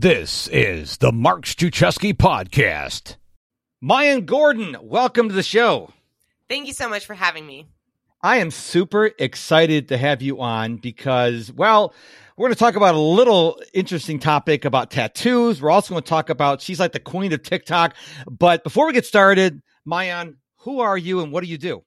This is the Mark Struczewski podcast. Maayan Gordon, welcome to the show. Thank you so much for having me. I am super excited to have you on because, well, we're going to talk about a little interesting topic about tattoos. We're also going to talk about she's like the queen of TikTok. But before we get started, Maayan, who are you and what do you do?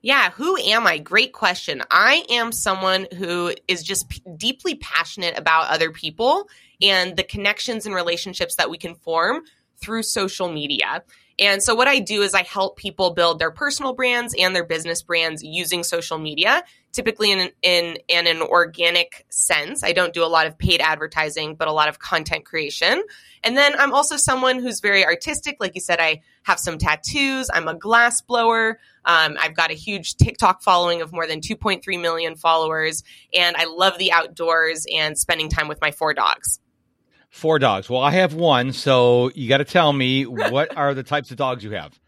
Yeah, who am I? Great question. I am someone who is just p- deeply passionate about other people and the connections and relationships that we can form through social media. And so what I do is I help people build their personal brands and their business brands using social media, typically in in in an organic sense. I don't do a lot of paid advertising, but a lot of content creation. And then I'm also someone who's very artistic. Like you said, I have some tattoos. I'm a glass blower. Um, I've got a huge TikTok following of more than 2.3 million followers, and I love the outdoors and spending time with my four dogs. Four dogs. Well, I have one, so you got to tell me what are the types of dogs you have?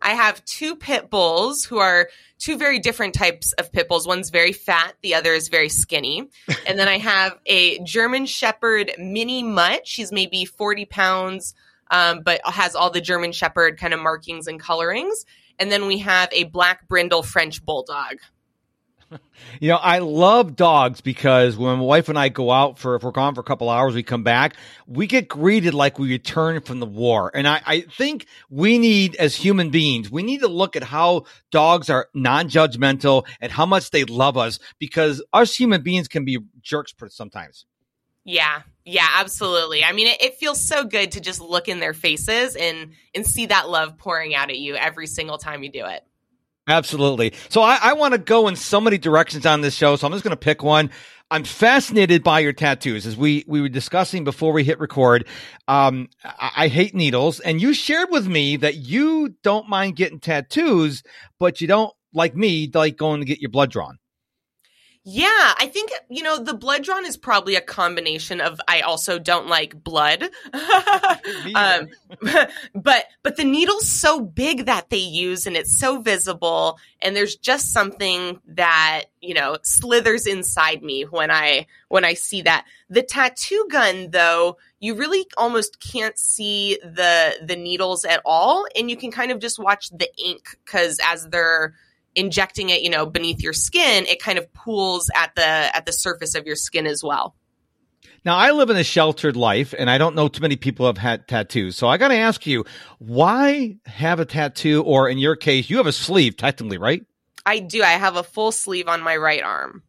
I have two pit bulls who are two very different types of pit bulls. One's very fat, the other is very skinny. and then I have a German Shepherd mini mutt. She's maybe 40 pounds, um, but has all the German Shepherd kind of markings and colorings. And then we have a black brindle French bulldog. You know, I love dogs because when my wife and I go out for, if we're gone for a couple hours, we come back, we get greeted like we returned from the war. And I, I think we need, as human beings, we need to look at how dogs are non-judgmental and how much they love us because us human beings can be jerks sometimes. Yeah, yeah, absolutely. I mean, it, it, feels so good to just look in their faces and and see that love pouring out at you every single time you do it. Absolutely. So I, I want to go in so many directions on this show. So I'm just going to pick one. I'm fascinated by your tattoos, as we we were discussing before we hit record. Um, I, I hate needles, and you shared with me that you don't mind getting tattoos, but you don't like me like going to get your blood drawn. Yeah, I think you know the blood drawn is probably a combination of I also don't like blood, um, but but the needle's so big that they use and it's so visible, and there's just something that you know slithers inside me when I when I see that. The tattoo gun, though, you really almost can't see the the needles at all, and you can kind of just watch the ink because as they're injecting it, you know, beneath your skin, it kind of pools at the at the surface of your skin as well. Now, I live in a sheltered life and I don't know too many people have had tattoos. So I got to ask you, why have a tattoo or in your case, you have a sleeve technically, right? I do. I have a full sleeve on my right arm.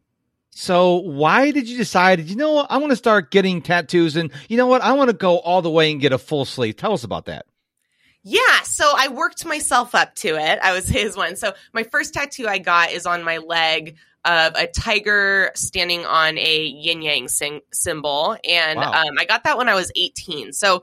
So why did you decide, you know, I want to start getting tattoos and you know what? I want to go all the way and get a full sleeve. Tell us about that. Yeah, so I worked myself up to it. I was his one. So my first tattoo I got is on my leg of a tiger standing on a yin yang sing- symbol, and wow. um, I got that when I was 18. So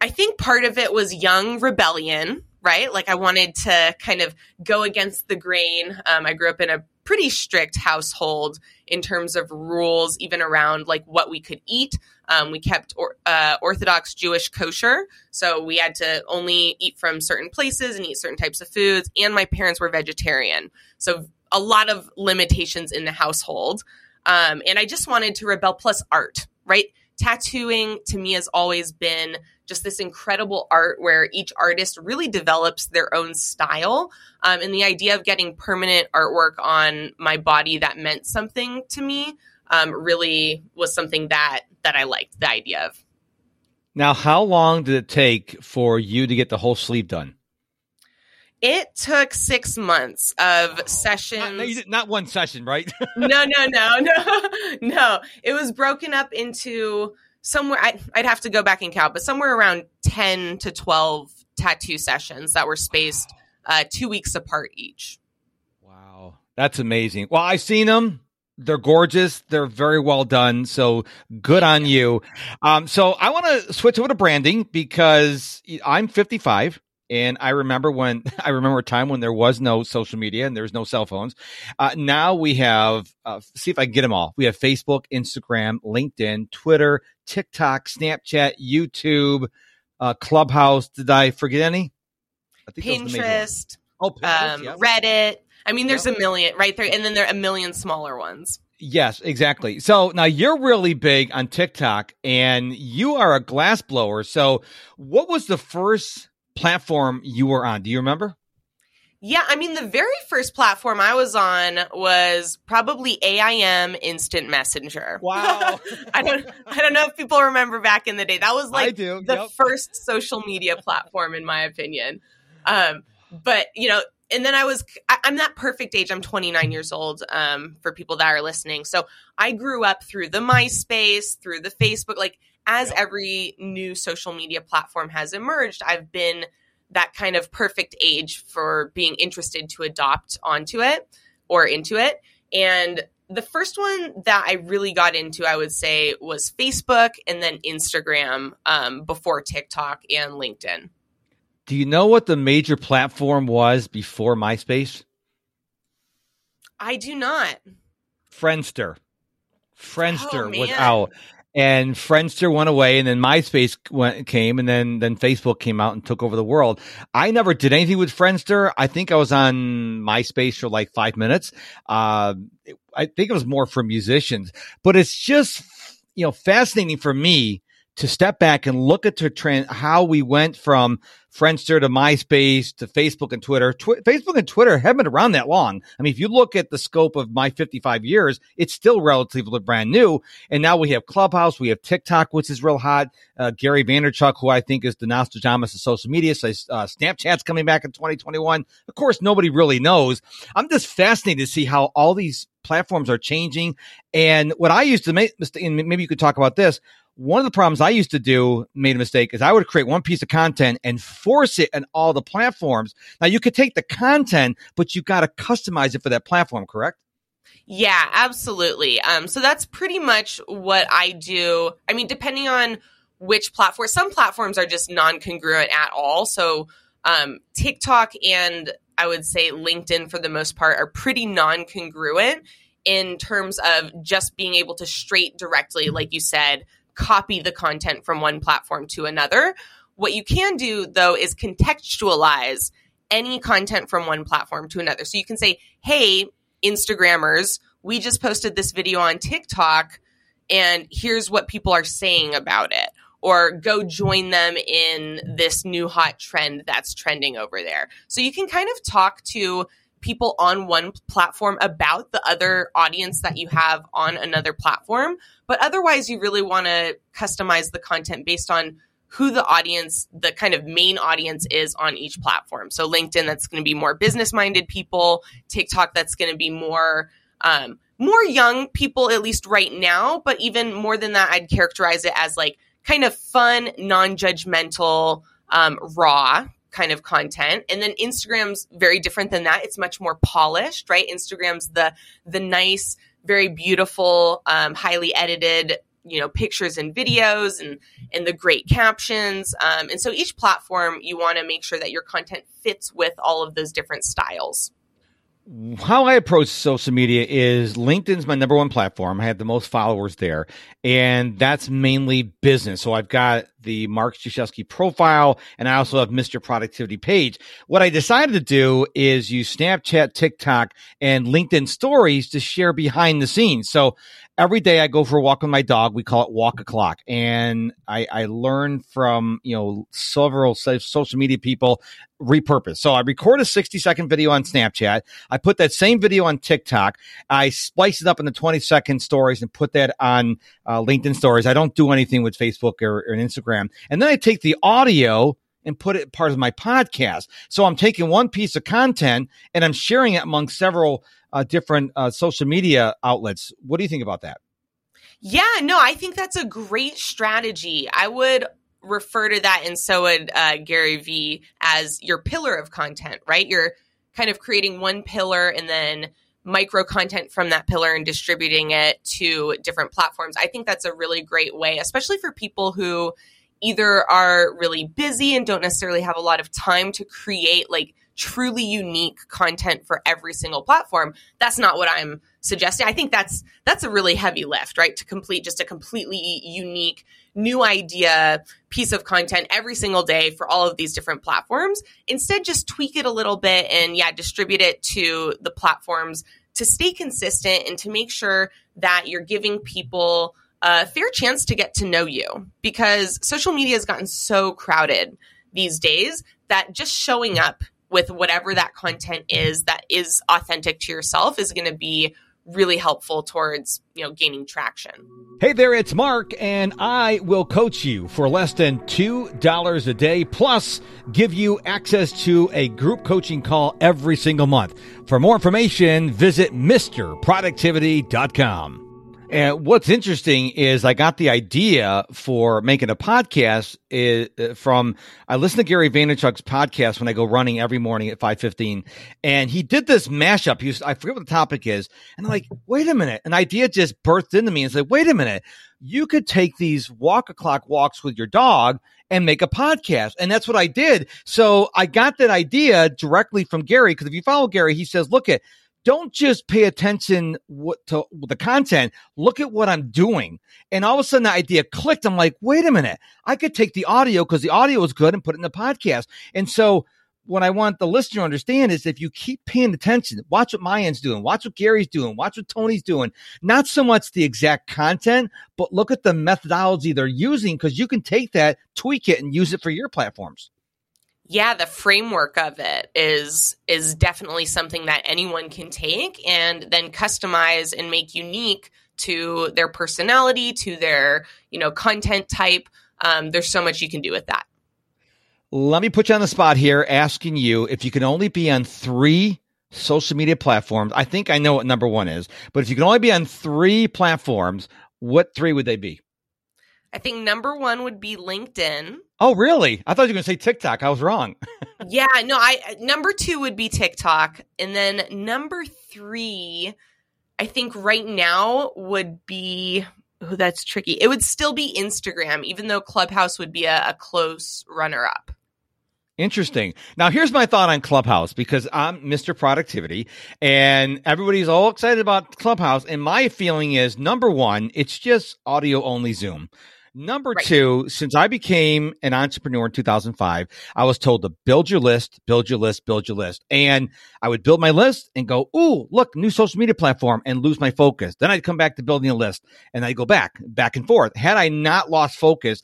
I think part of it was young rebellion, right? Like I wanted to kind of go against the grain. Um, I grew up in a pretty strict household in terms of rules, even around like what we could eat. Um, we kept or, uh, Orthodox Jewish kosher, so we had to only eat from certain places and eat certain types of foods. And my parents were vegetarian, so a lot of limitations in the household. Um, and I just wanted to rebel. Plus art, right? Tattooing to me has always been just this incredible art where each artist really develops their own style. Um, and the idea of getting permanent artwork on my body that meant something to me um, really was something that that I liked the idea of. Now, how long did it take for you to get the whole sleeve done? It took six months of oh. sessions. Not, not, one session, right? no, no, no, no, no. It was broken up into somewhere. I, I'd have to go back and count, but somewhere around ten to twelve tattoo sessions that were spaced uh, two weeks apart each. Wow, that's amazing. Well, I've seen them. They're gorgeous. They're very well done. So good on you. Um, so I want to switch over to branding because I'm 55 and I remember when I remember a time when there was no social media and there was no cell phones. Uh, now we have, uh, see if I can get them all. We have Facebook, Instagram, LinkedIn, Twitter, TikTok, Snapchat, YouTube, uh, Clubhouse. Did I forget any? I Pinterest. Oh, Pinterest, um, Reddit. I mean, there's yep. a million right there, and then there are a million smaller ones. Yes, exactly. So now you're really big on TikTok and you are a glass blower. So what was the first platform you were on? Do you remember? Yeah, I mean, the very first platform I was on was probably AIM Instant Messenger. Wow. I don't, I don't know if people remember back in the day. That was like the yep. first social media platform, in my opinion. Um, but you know, and then I was, I, I'm that perfect age. I'm 29 years old. Um, for people that are listening, so I grew up through the MySpace, through the Facebook. Like as every new social media platform has emerged, I've been that kind of perfect age for being interested to adopt onto it or into it. And the first one that I really got into, I would say, was Facebook and then Instagram um, before TikTok and LinkedIn. Do you know what the major platform was before MySpace? I do not. Friendster. Friendster Oh, was out. And Friendster went away, and then MySpace went, came, and then then Facebook came out and took over the world. I never did anything with Friendster. I think I was on MySpace for like five minutes. Uh, I think it was more for musicians, but it's just you know fascinating for me to step back and look at the trend, how we went from Friendster to MySpace to Facebook and Twitter. Twi- Facebook and Twitter haven't been around that long. I mean, if you look at the scope of my 55 years, it's still relatively brand new. And now we have Clubhouse, we have TikTok, which is real hot. Uh, Gary Vaynerchuk, who I think is the Nostradamus of social media, says uh, Snapchat's coming back in 2021. Of course, nobody really knows. I'm just fascinated to see how all these platforms are changing. And what I used to make, and maybe you could talk about this. One of the problems I used to do, made a mistake, is I would create one piece of content and force it on all the platforms. Now you could take the content, but you got to customize it for that platform, correct? Yeah, absolutely. Um, so that's pretty much what I do. I mean, depending on which platform, some platforms are just non congruent at all. So um, TikTok and I would say LinkedIn, for the most part, are pretty non congruent in terms of just being able to straight directly, like you said, copy the content from one platform to another. What you can do, though, is contextualize any content from one platform to another. So you can say, hey, Instagrammers, we just posted this video on TikTok, and here's what people are saying about it. Or go join them in this new hot trend that's trending over there. So you can kind of talk to people on one platform about the other audience that you have on another platform. But otherwise, you really want to customize the content based on who the audience, the kind of main audience is on each platform. So LinkedIn, that's going to be more business minded people. TikTok, that's going to be more um, more young people, at least right now. But even more than that, I'd characterize it as like kind of fun, non judgmental, um, raw kind of content. And then Instagram's very different than that. It's much more polished, right? Instagram's the the nice, very beautiful, um, highly edited you know pictures and videos and and the great captions um, and so each platform you want to make sure that your content fits with all of those different styles how I approach social media is LinkedIn's my number one platform. I have the most followers there, and that's mainly business. So I've got the Mark Struczewski profile, and I also have Mr. Productivity page. What I decided to do is use Snapchat, TikTok, and LinkedIn stories to share behind the scenes. So every day I go for a walk with my dog. We call it walk o'clock. And I, I learn from, you know, several social media people repurpose. So I record a 60 second video on Snapchat. I put that same video on TikTok. I splice it up into 20 second stories and put that on uh, LinkedIn stories. I don't do anything with Facebook or, or Instagram. And then I take the audio and put it part of my podcast. So I'm taking one piece of content and I'm sharing it among several uh, different uh, social media outlets. What do you think about that? Yeah, no, I think that's a great strategy. I would refer to that, and so would uh, Gary Vee, as your pillar of content, right? You're kind of creating one pillar and then micro content from that pillar and distributing it to different platforms. I think that's a really great way, especially for people who either are really busy and don't necessarily have a lot of time to create like truly unique content for every single platform. That's not what I'm suggesting. I think that's that's a really heavy lift, right? To complete just a completely unique new idea piece of content every single day for all of these different platforms. Instead just tweak it a little bit and yeah, distribute it to the platforms to stay consistent and to make sure that you're giving people a fair chance to get to know you because social media has gotten so crowded these days that just showing up with whatever that content is that is authentic to yourself is going to be really helpful towards you know gaining traction. Hey there it's mark and i will coach you for less than two dollars a day plus give you access to a group coaching call every single month. For more information visit mrproductivity.com and what's interesting is I got the idea for making a podcast is, uh, from I listen to Gary Vaynerchuk's podcast when I go running every morning at five fifteen, and he did this mashup. He was I forget what the topic is, and I'm like, wait a minute, an idea just burst into me and said, wait a minute, you could take these walk a clock walks with your dog and make a podcast. And that's what I did. So I got that idea directly from Gary because if you follow Gary, he says, look at don't just pay attention to the content. Look at what I'm doing. And all of a sudden the idea clicked. I'm like, wait a minute. I could take the audio because the audio is good and put it in the podcast. And so what I want the listener to understand is if you keep paying attention, watch what Maayan's doing, watch what Gary's doing, watch what Tony's doing, not so much the exact content, but look at the methodology they're using because you can take that, tweak it, and use it for your platforms yeah the framework of it is is definitely something that anyone can take and then customize and make unique to their personality to their you know content type. Um, there's so much you can do with that. Let me put you on the spot here asking you if you can only be on three social media platforms. I think i know what number one is but if you can only be on three platforms what three would they be? I think number one would be LinkedIn. Oh, really? I thought you were going to say TikTok. I was wrong. yeah, no. I number two would be TikTok, and then number three, I think right now would be. Oh, that's tricky. It would still be Instagram, even though Clubhouse would be a, a close runner-up. Interesting. Now, here's my thought on Clubhouse because I'm Mr. Productivity and everybody's all excited about Clubhouse. And my feeling is number one, it's just audio only Zoom. Number right. two, since I became an entrepreneur in 2005, I was told to build your list, build your list, build your list. And I would build my list and go, Ooh, look, new social media platform and lose my focus. Then I'd come back to building a list and I'd go back, back and forth. Had I not lost focus,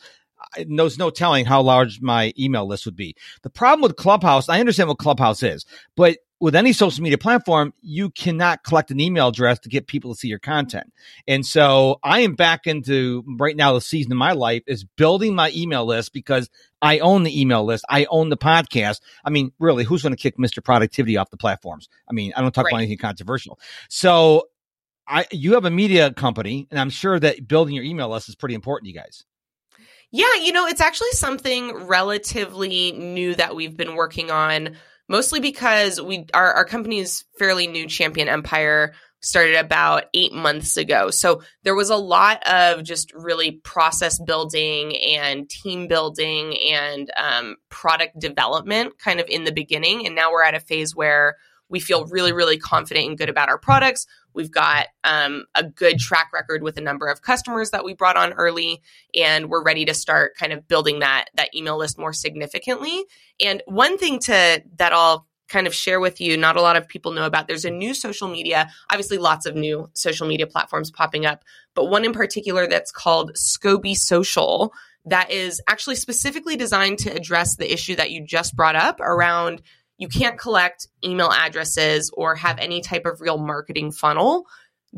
there's no telling how large my email list would be. The problem with Clubhouse, I understand what Clubhouse is, but with any social media platform, you cannot collect an email address to get people to see your content. And so I am back into right now the season of my life is building my email list because I own the email list. I own the podcast. I mean, really, who's going to kick Mr. Productivity off the platforms? I mean, I don't talk right. about anything controversial. So I, you have a media company and I'm sure that building your email list is pretty important to you guys. Yeah, you know, it's actually something relatively new that we've been working on mostly because we our, our company's fairly new champion empire started about eight months ago. So there was a lot of just really process building and team building and um, product development kind of in the beginning. And now we're at a phase where we feel really, really confident and good about our products. We've got um, a good track record with a number of customers that we brought on early, and we're ready to start kind of building that that email list more significantly. And one thing to that I'll kind of share with you, not a lot of people know about. There's a new social media, obviously lots of new social media platforms popping up, but one in particular that's called Scoby Social that is actually specifically designed to address the issue that you just brought up around you can't collect email addresses or have any type of real marketing funnel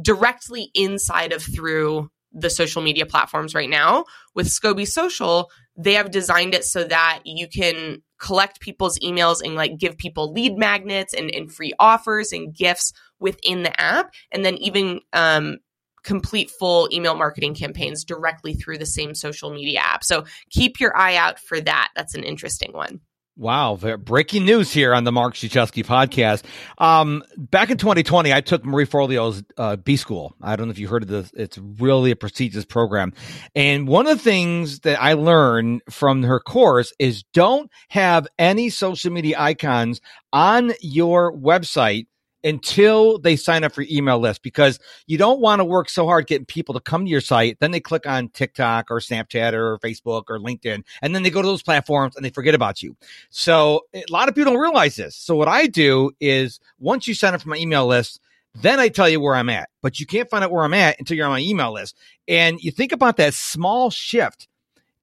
directly inside of through the social media platforms right now. With Scoby Social, they have designed it so that you can collect people's emails and like give people lead magnets and, and free offers and gifts within the app. And then even um, complete full email marketing campaigns directly through the same social media app. So keep your eye out for that. That's an interesting one. Wow, breaking news here on the Mark Struczewski podcast. Um, back in 2020, I took Marie Forleo's uh, B School. I don't know if you heard of this. It's really a prestigious program. And one of the things that I learned from her course is don't have any social media icons on your website until they sign up for your email list because you don't want to work so hard getting people to come to your site. Then they click on TikTok or Snapchat or Facebook or LinkedIn, and then they go to those platforms and they forget about you. So a lot of people don't realize this. So what I do is once you sign up for my email list, Then I tell you where I'm at, but you can't find out where I'm at until you're on my email list. And you think about that small shift.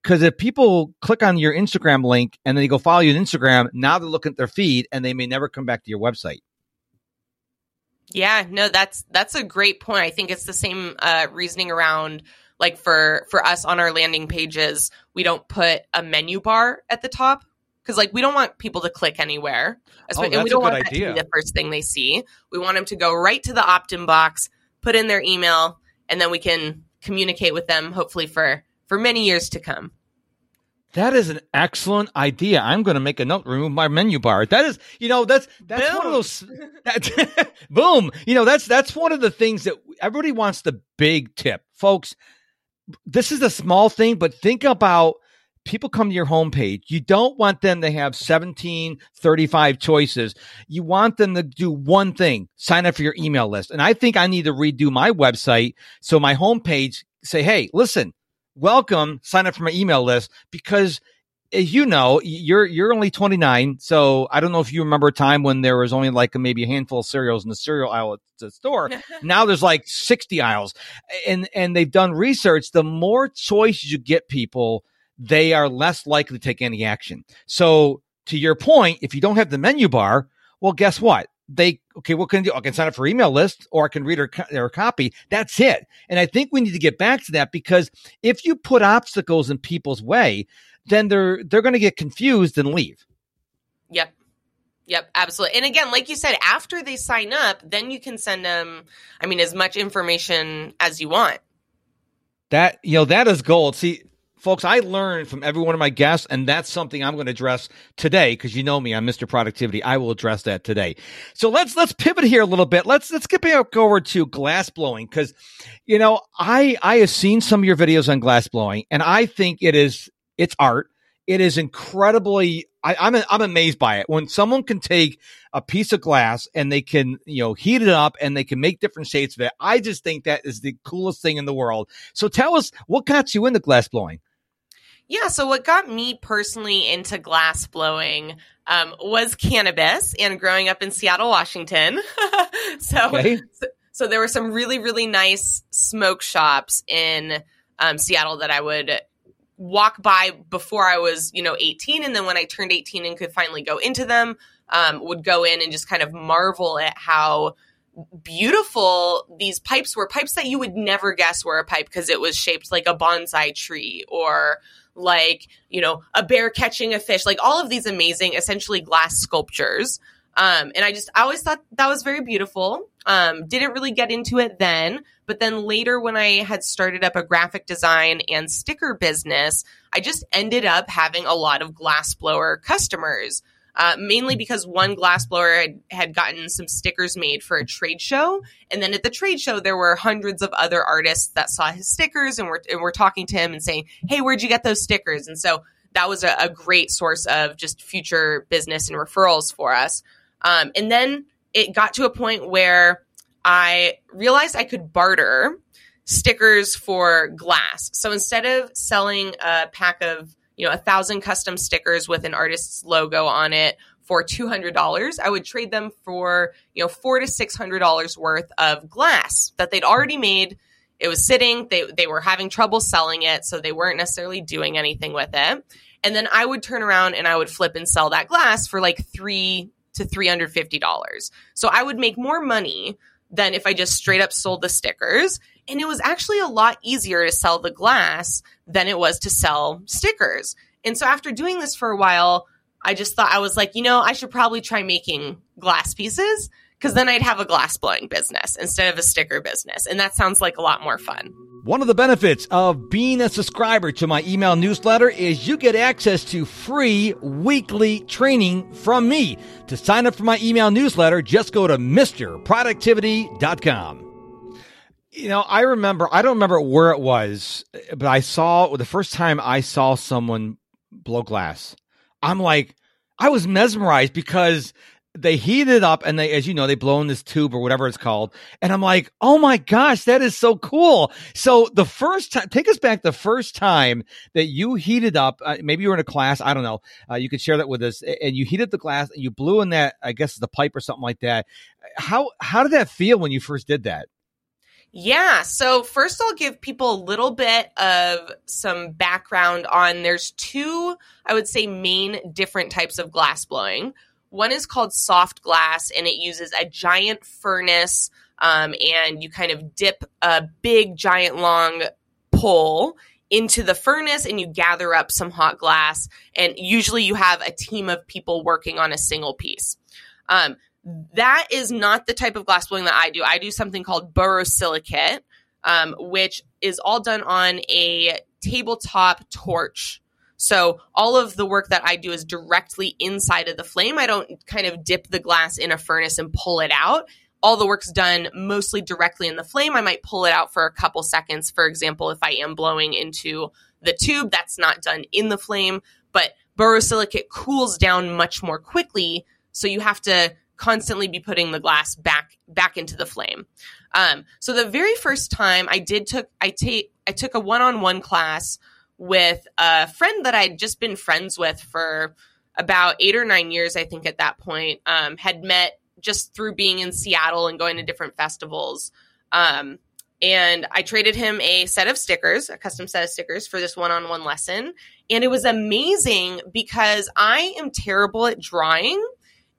Because if people click on your Instagram link and then they go follow you on Instagram, now they're looking at their feed and they may never come back to your website. Yeah, no, that's that's a great point. I think it's the same uh, reasoning around like for for us on our landing pages, we don't put a menu bar at the top because like we don't want people to click anywhere, Oh, and we don't a good want that to be the first thing they see. We want them to go right to the opt-in box, put in their email, and then we can communicate with them hopefully for for many years to come. That is an excellent idea. I'm going to make a note, remove my menu bar. That is, you know, that's, that's one of those, boom. You know, that's, that's one of the things that everybody wants the big tip. Folks, this is a small thing, but think about people come to your homepage. You don't want them to have 17, 35 choices. You want them to do one thing, sign up for your email list. And I think I need to redo my website. So my homepage say, Hey, listen, welcome, sign up for my email list because as you know, you're you're only 29, so I don't know if you remember a time when there was only like maybe a handful of cereals in the cereal aisle at the store. now there's like 60 aisles, and and they've done research. The more choices you get people, they are less likely to take any action. So to your point, if you don't have the menu bar, well, guess what? They okay, what can I do? I can sign up for email list, or I can read co- copy. That's it. And I think we need to get back to that because if you put obstacles in people's way, then they're they're going to get confused and leave. Yep. Yep, absolutely. And again, like you said, after they sign up, then you can send them, I mean, as much information as you want. That you know that is gold. See, folks, I learned from every one of my guests, and that's something I'm going to address today because you know me, I'm Mr. Productivity. I will address that today. So let's let's pivot here a little bit. Let's let's get back over to glass blowing because you know I I have seen some of your videos on glass blowing, and I think it is it's art. It is incredibly. I, I'm I'm amazed by it when someone can take a piece of glass and they can you know heat it up and they can make different shapes of it. I just think that is the coolest thing in the world. So tell us what got you into glass blowing. Yeah, so what got me personally into glass blowing um, was cannabis and growing up in Seattle, Washington. so, Okay. so, so there were some really, really nice smoke shops in um, Seattle that I would walk by before I was, you know, 18. And then when I turned 18 and could finally go into them, um, would go in and just kind of marvel at how beautiful these pipes were pipes that you would never guess were a pipe because it was shaped like a bonsai tree or like you know a bear catching a fish like all of these amazing essentially glass sculptures. Um, and i just i always thought that was very beautiful. Um, didn't really get into it then but then later when i had started up a graphic design and sticker business i just ended up having a lot of glass blower customers uh, mainly because one glassblower had, had gotten some stickers made for a trade show. And then at the trade show, there were hundreds of other artists that saw his stickers and were, and were talking to him and saying, Hey, where'd you get those stickers? And so that was a, a great source of just future business and referrals for us. Um, and then it got to a point where I realized I could barter stickers for glass. So instead of selling a pack of you know, a thousand custom stickers with an artist's logo on it for $200, I would trade them for, you know, four to $600 worth of glass that they'd already made. It was sitting, they, they were having trouble selling it, so they weren't necessarily doing anything with it. And then I would turn around and I would flip and sell that glass for like three to $350. So I would make more money than if I just straight up sold the stickers. And it was actually a lot easier to sell the glass than it was to sell stickers. And so after doing this for a while, I just thought I was like, you know, I should probably try making glass pieces because then I'd have a glass blowing business instead of a sticker business. And that sounds like a lot more fun. One of the benefits of being a subscriber to my email newsletter is you get access to free weekly training from me. To sign up for my email newsletter, just go to MrProductivity.com. You know, I remember, I don't remember where it was, but I saw the first time I saw someone blow glass. I'm like, I was mesmerized because they heat it up and they, as you know, they blow in this tube or whatever it's called. And I'm like, oh my gosh, that is so cool. So the first time, take us back the first time that you heated up, uh, maybe you were in a class, I don't know. Uh, you could share that with us and you heated the glass and you blew in that, I guess the pipe or something like that. How, how did that feel when you first did that? Yeah. So first I'll give people a little bit of some background on there's two, I would say, main different types of glass blowing. One is called soft glass, and it uses a giant furnace, um, and you kind of dip a big, giant, long pole into the furnace and you gather up some hot glass. And usually you have a team of people working on a single piece. Um, that is not the type of glass blowing that I do. I do something called borosilicate, um, which is all done on a tabletop torch. So all of the work that I do is directly inside of the flame. I don't kind of dip the glass in a furnace and pull it out. All the work's done mostly directly in the flame. I might pull it out for a couple seconds. For example, if I am blowing into the tube, that's not done in the flame, but borosilicate cools down much more quickly. So you have to constantly be putting the glass back back into the flame. Um, so the very first time I did took I take I took a one on one class with a friend that I'd just been friends with for about eight or nine years, I think, at that point. Um, had met just through being in Seattle and going to different festivals. Um, and I traded him a set of stickers, a custom set of stickers for this one on one lesson. And it was amazing because I am terrible at drawing.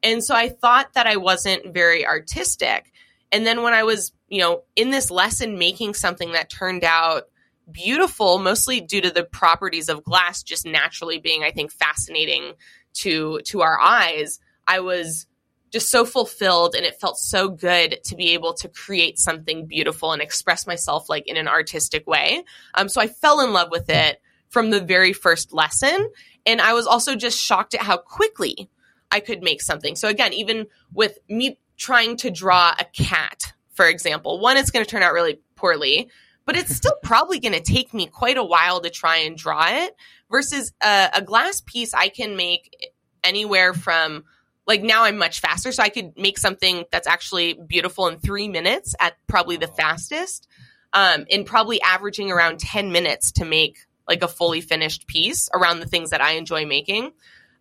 And so I thought that I wasn't very artistic. And then when I was, you know, in this lesson making something that turned out beautiful, mostly due to the properties of glass just naturally being, I think, fascinating to to our eyes. I was just so fulfilled and it felt so good to be able to create something beautiful and express myself like in an artistic way. Um, so I fell in love with it from the very first lesson. And I was also just shocked at how quickly I could make something. So again, even with me trying to draw a cat, for example, one, it's going to turn out really poorly but it's still probably going to take me quite a while to try and draw it versus a, a glass piece I can make anywhere from like now I'm much faster. So I could make something that's actually beautiful in three minutes at probably the fastest, um, and probably averaging around 10 minutes to make like a fully finished piece around the things that I enjoy making.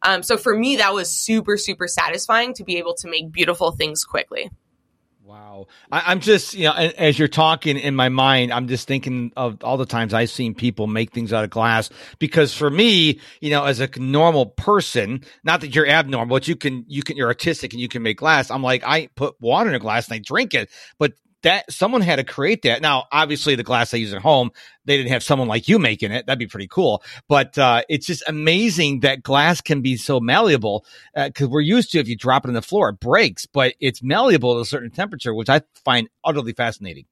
Um, so for me, that was super, super satisfying to be able to make beautiful things quickly. Wow. I, am just, you know, as you're talking in my mind, I'm just thinking of all the times I've seen people make things out of glass. Because for me, you know, as a normal person, not that you're abnormal, but you can, you can, you're artistic and you can make glass. I'm like, I put water in a glass and I drink it. But that someone had to create that. Now, obviously, the glass I use at home, they didn't have someone like you making it. That'd be pretty cool. But uh, it's just amazing that glass can be so malleable because uh, we're used to if you drop it on the floor, it breaks, but it's malleable at a certain temperature, which I find utterly fascinating.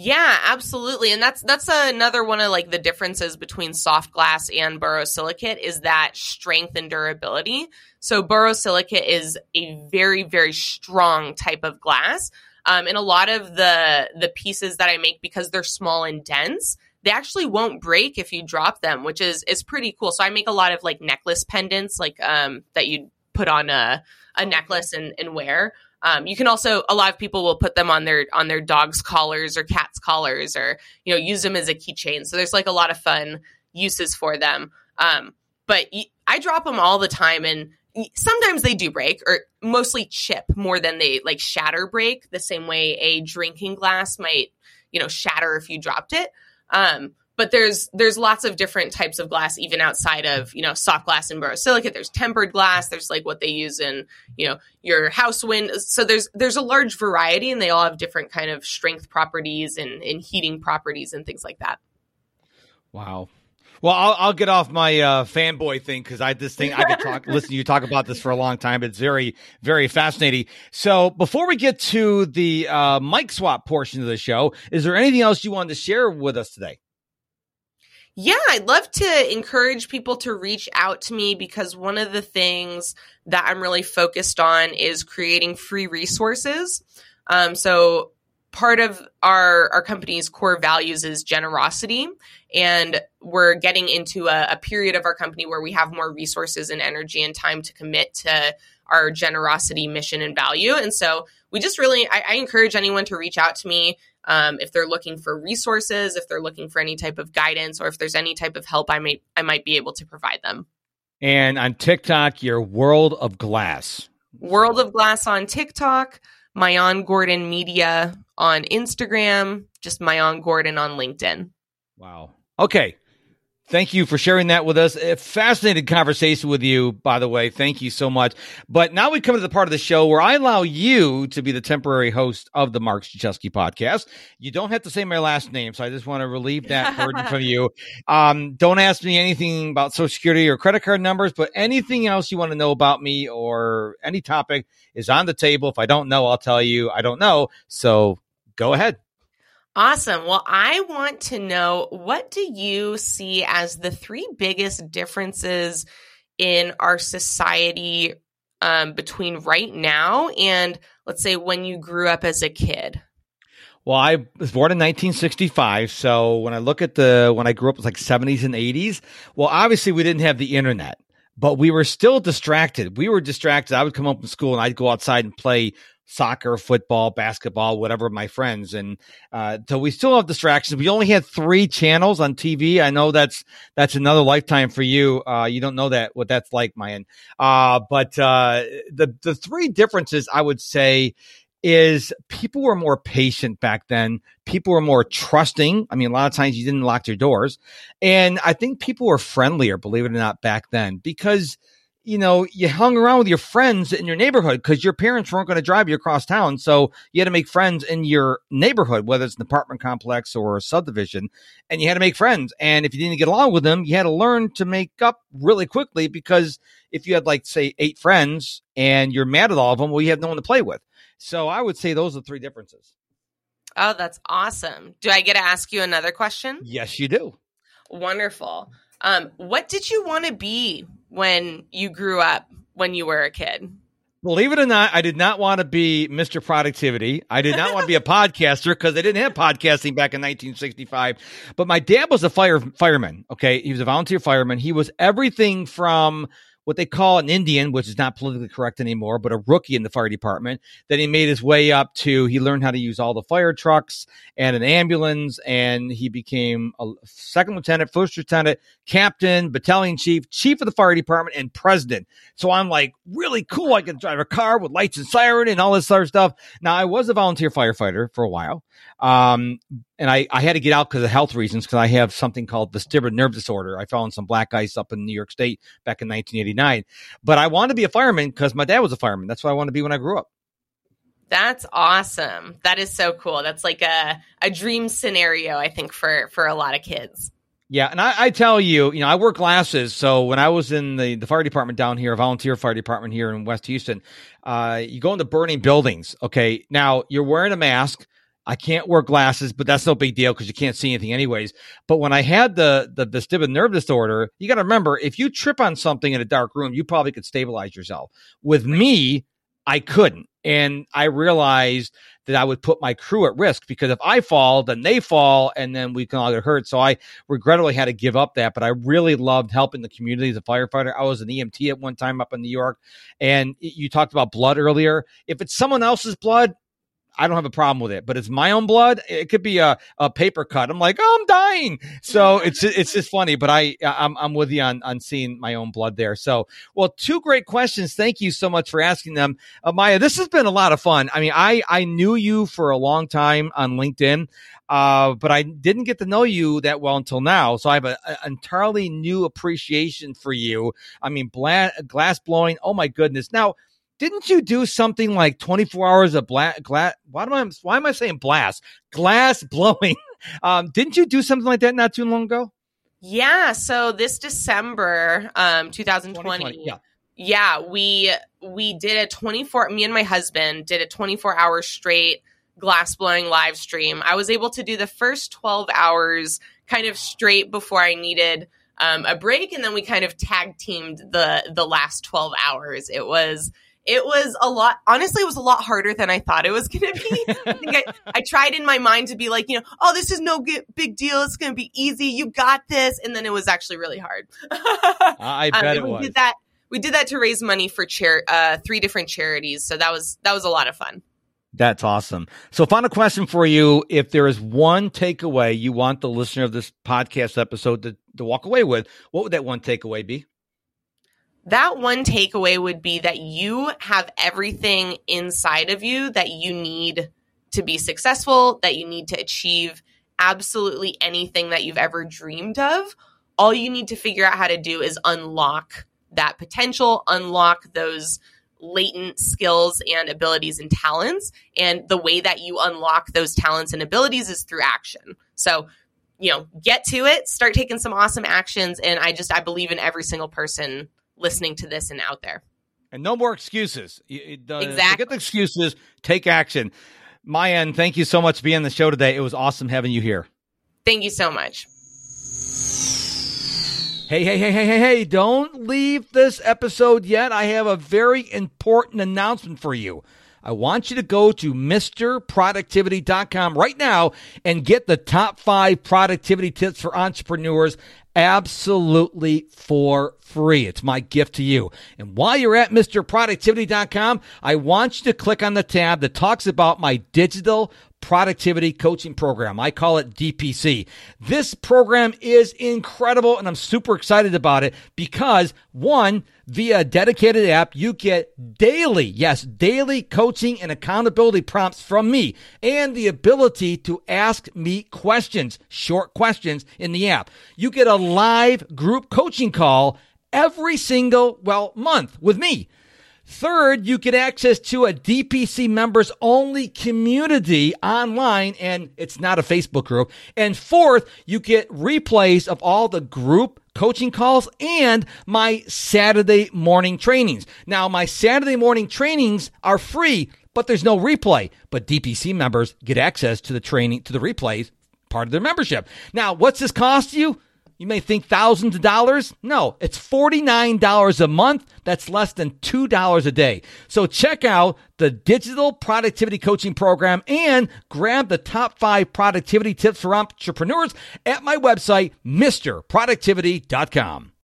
Yeah, absolutely. And that's that's another one of like the differences between soft glass and borosilicate is that strength and durability. So borosilicate is a very very strong type of glass um, and a lot of the the pieces that I make because they're small and dense, they actually won't break if you drop them, which is is pretty cool. So I make a lot of like necklace pendants, like um, that you put on a a necklace and, and wear. Um, you can also a lot of people will put them on their on their dogs' collars or cats' collars, or you know use them as a keychain. So there's like a lot of fun uses for them. Um, but I drop them all the time, and sometimes they do break or mostly chip more than they like shatter break the same way a drinking glass might you know shatter if you dropped it. Um, but there's there's lots of different types of glass even outside of you know soft glass and borosilicate there's tempered glass there's like what they use in you know your house wind. So there's there's a large variety and they all have different kind of strength properties and, and heating properties and things like that. Wow well, I'll, I'll get off my uh, fanboy thing because I this thing I could talk listen to you talk about this for a long time. It's very very fascinating. So before we get to the uh, mic swap portion of the show, is there anything else you wanted to share with us today? Yeah, I'd love to encourage people to reach out to me because one of the things that I'm really focused on is creating free resources. Um, so part of our our company's core values is generosity and we're getting into a, a, period of our company where we have more resources and energy and time to commit to our generosity mission and value. And so we just really, I, I encourage anyone to reach out to me um, if they're looking for resources, if they're looking for any type of guidance, or if there's any type of help I might I might be able to provide them. And on TikTok, your World of Glass. World of Glass on TikTok, Maayan Gordon Media on Instagram, just Maayan Gordon on LinkedIn. Wow. Okay. Thank you for sharing that with us. A fascinating conversation with you, by the way. Thank you so much. But now we come to the part of the show where I allow you to be the temporary host of the Mark Struczewski podcast. You don't have to say my last name, so I just want to relieve that burden from you. Um, don't ask me anything about Social Security or credit card numbers, but anything else you want to know about me or any topic is on the table. If I don't know, I'll tell you I don't know. So go ahead. Awesome. Well, I want to know what do you see as the three biggest differences in our society um, between right now and let's say when you grew up as a kid? Well, I was born in 1965, so when I look at the when I grew up, it was like 70s and 80s. Well, obviously we didn't have the internet, but we were still distracted. We were distracted. I would come home from school and I'd go outside and play soccer, football, basketball, whatever, my friends. And uh, so we still have distractions. We only had three channels on TV. I know that's that's another lifetime for you. Uh, you don't know that what that's like, Maayan. Uh, but uh, the the three differences I would say is people were more patient back then. People were more trusting. I mean, a lot of times you didn't lock your doors. And I think people were friendlier, believe it or not, back then because – you know, you hung around with your friends in your neighborhood because your parents weren't going to drive you across town. So you had to make friends in your neighborhood, whether it's an apartment complex or a subdivision, and you had to make friends. And if you didn't get along with them, you had to learn to make up really quickly because if you had, like, say, eight friends and you're mad at all of them, well, you have no one to play with. So I would say those are three differences. Oh, that's awesome. Do I get to ask you another question? Yes, you do. Wonderful. Um, what did you want to be when you grew up when you were a kid? Believe it or not, I did not want to be Mr. Productivity. I did not want to be a podcaster because they didn't have podcasting back in 1965. But my dad was a fire fireman. Okay, he was a volunteer fireman. He was everything from what they call an Indian, which is not politically correct anymore, but a rookie in the fire department. Then he made his way up to, he learned how to use all the fire trucks and an ambulance, and he became a second lieutenant, first lieutenant, captain, battalion chief, chief of the fire department, and president. So I'm like, really cool. I can drive a car with lights and siren and all this other stuff. Now, I was a volunteer firefighter for a while. Um, and I, I had to get out because of health reasons because I have something called vestibular nerve disorder. I fell in some black ice up in New York State back in 1989. But I wanted to be a fireman because my dad was a fireman. That's what I wanted to be when I grew up. That's awesome. That is so cool. That's like a, a dream scenario, I think, for for a lot of kids. Yeah, and I, I, tell you, you know, I wear glasses. So when I was in the, the fire department down here, volunteer fire department here in West Houston, uh, you go into burning buildings. Okay, now you're wearing a mask I can't wear glasses, but that's no big deal because you can't see anything anyways. But when I had the the vestibular nerve disorder, you got to remember if you trip on something in a dark room, you probably could stabilize yourself. With me, I couldn't, and I realized that I would put my crew at risk because if I fall, then they fall, and then we can all get hurt. So I regrettably had to give up that. But I really loved helping the community as a firefighter. I was an EMT at one time up in New York, and you talked about blood earlier. If it's someone else's blood, I don't have a problem with it, but it's my own blood. It could be a, a paper cut. I'm like, oh, I'm dying. So it's it's just funny, but I I'm I'm with you on on seeing my own blood there. So well, two great questions. Thank you so much for asking them, uh, Maya. This has been a lot of fun. I mean, I I knew you for a long time on LinkedIn. Uh, but I didn't get to know you that well until now. So I have an entirely new appreciation for you. I mean, bla- glass blowing. Oh my goodness. Now, didn't you do something like 24 hours of black glass? Why am I, why am I saying blast? Glass blowing. Um, didn't you do something like that not too long ago? Yeah. So this December, um, 2020. Yeah. Yeah. We, we did a 24, me and my husband did a 24 hour straight glass blowing live stream. I was able to do the first 12 hours kind of straight before I needed um, a break. And then we kind of tag teamed the, the last 12 hours. It was, it was a lot honestly it was a lot harder than i thought it was going to be I, think I, I, tried in my mind to be like you know oh this is no big deal it's going to be easy you got this and then it was actually really hard i bet um, it we was did that we did that to raise money for chair uh, three different charities. So that was that was a lot of fun. That's awesome. So, final question for you: If there is one takeaway you want the listener of this podcast episode to, to walk away with, what would that one takeaway be? That one takeaway would be that you have everything inside of you that you need to be successful, that you need to achieve absolutely anything that you've ever dreamed of. All you need to figure out how to do is unlock that potential, unlock those latent skills and abilities and talents. And the way that you unlock those talents and abilities is through action. So, you know, get to it, start taking some awesome actions. And I just, I believe in every single person listening to this and out there. And no more excuses. exactly. Get the excuses, take action. Maayan, thank you so much for being on the show today. It was awesome having you here. Thank you so much. Hey, hey, hey, hey, hey, hey, don't leave this episode yet. I have a very important announcement for you. I want you to go to MisterProductivity.com right now and get the top five productivity tips for entrepreneurs absolutely for free. It's my gift to you. And while you're at MisterProductivity.com, I want you to click on the tab that talks about my digital productivity coaching program. I call it DPC. This program is incredible and I'm super excited about it because one, via a dedicated app, you get daily, yes, daily coaching and accountability prompts from me and the ability to ask me questions, short questions in the app. You get a live group coaching call every single, well, month with me. Third, you get access to a DPC members only community online, and it's not a Facebook group. And fourth, you get replays of all the group coaching calls and my Saturday morning trainings. Now, my Saturday morning trainings are free, but there's no replay. But DPC members get access to the training, to the replays, part of their membership. Now, what's this cost you? You may think thousands of dollars. No, it's $49 a month. That's less than $2 a day. So check out the digital productivity coaching program and grab the top five productivity tips for entrepreneurs at my website, MisterProductivity.com.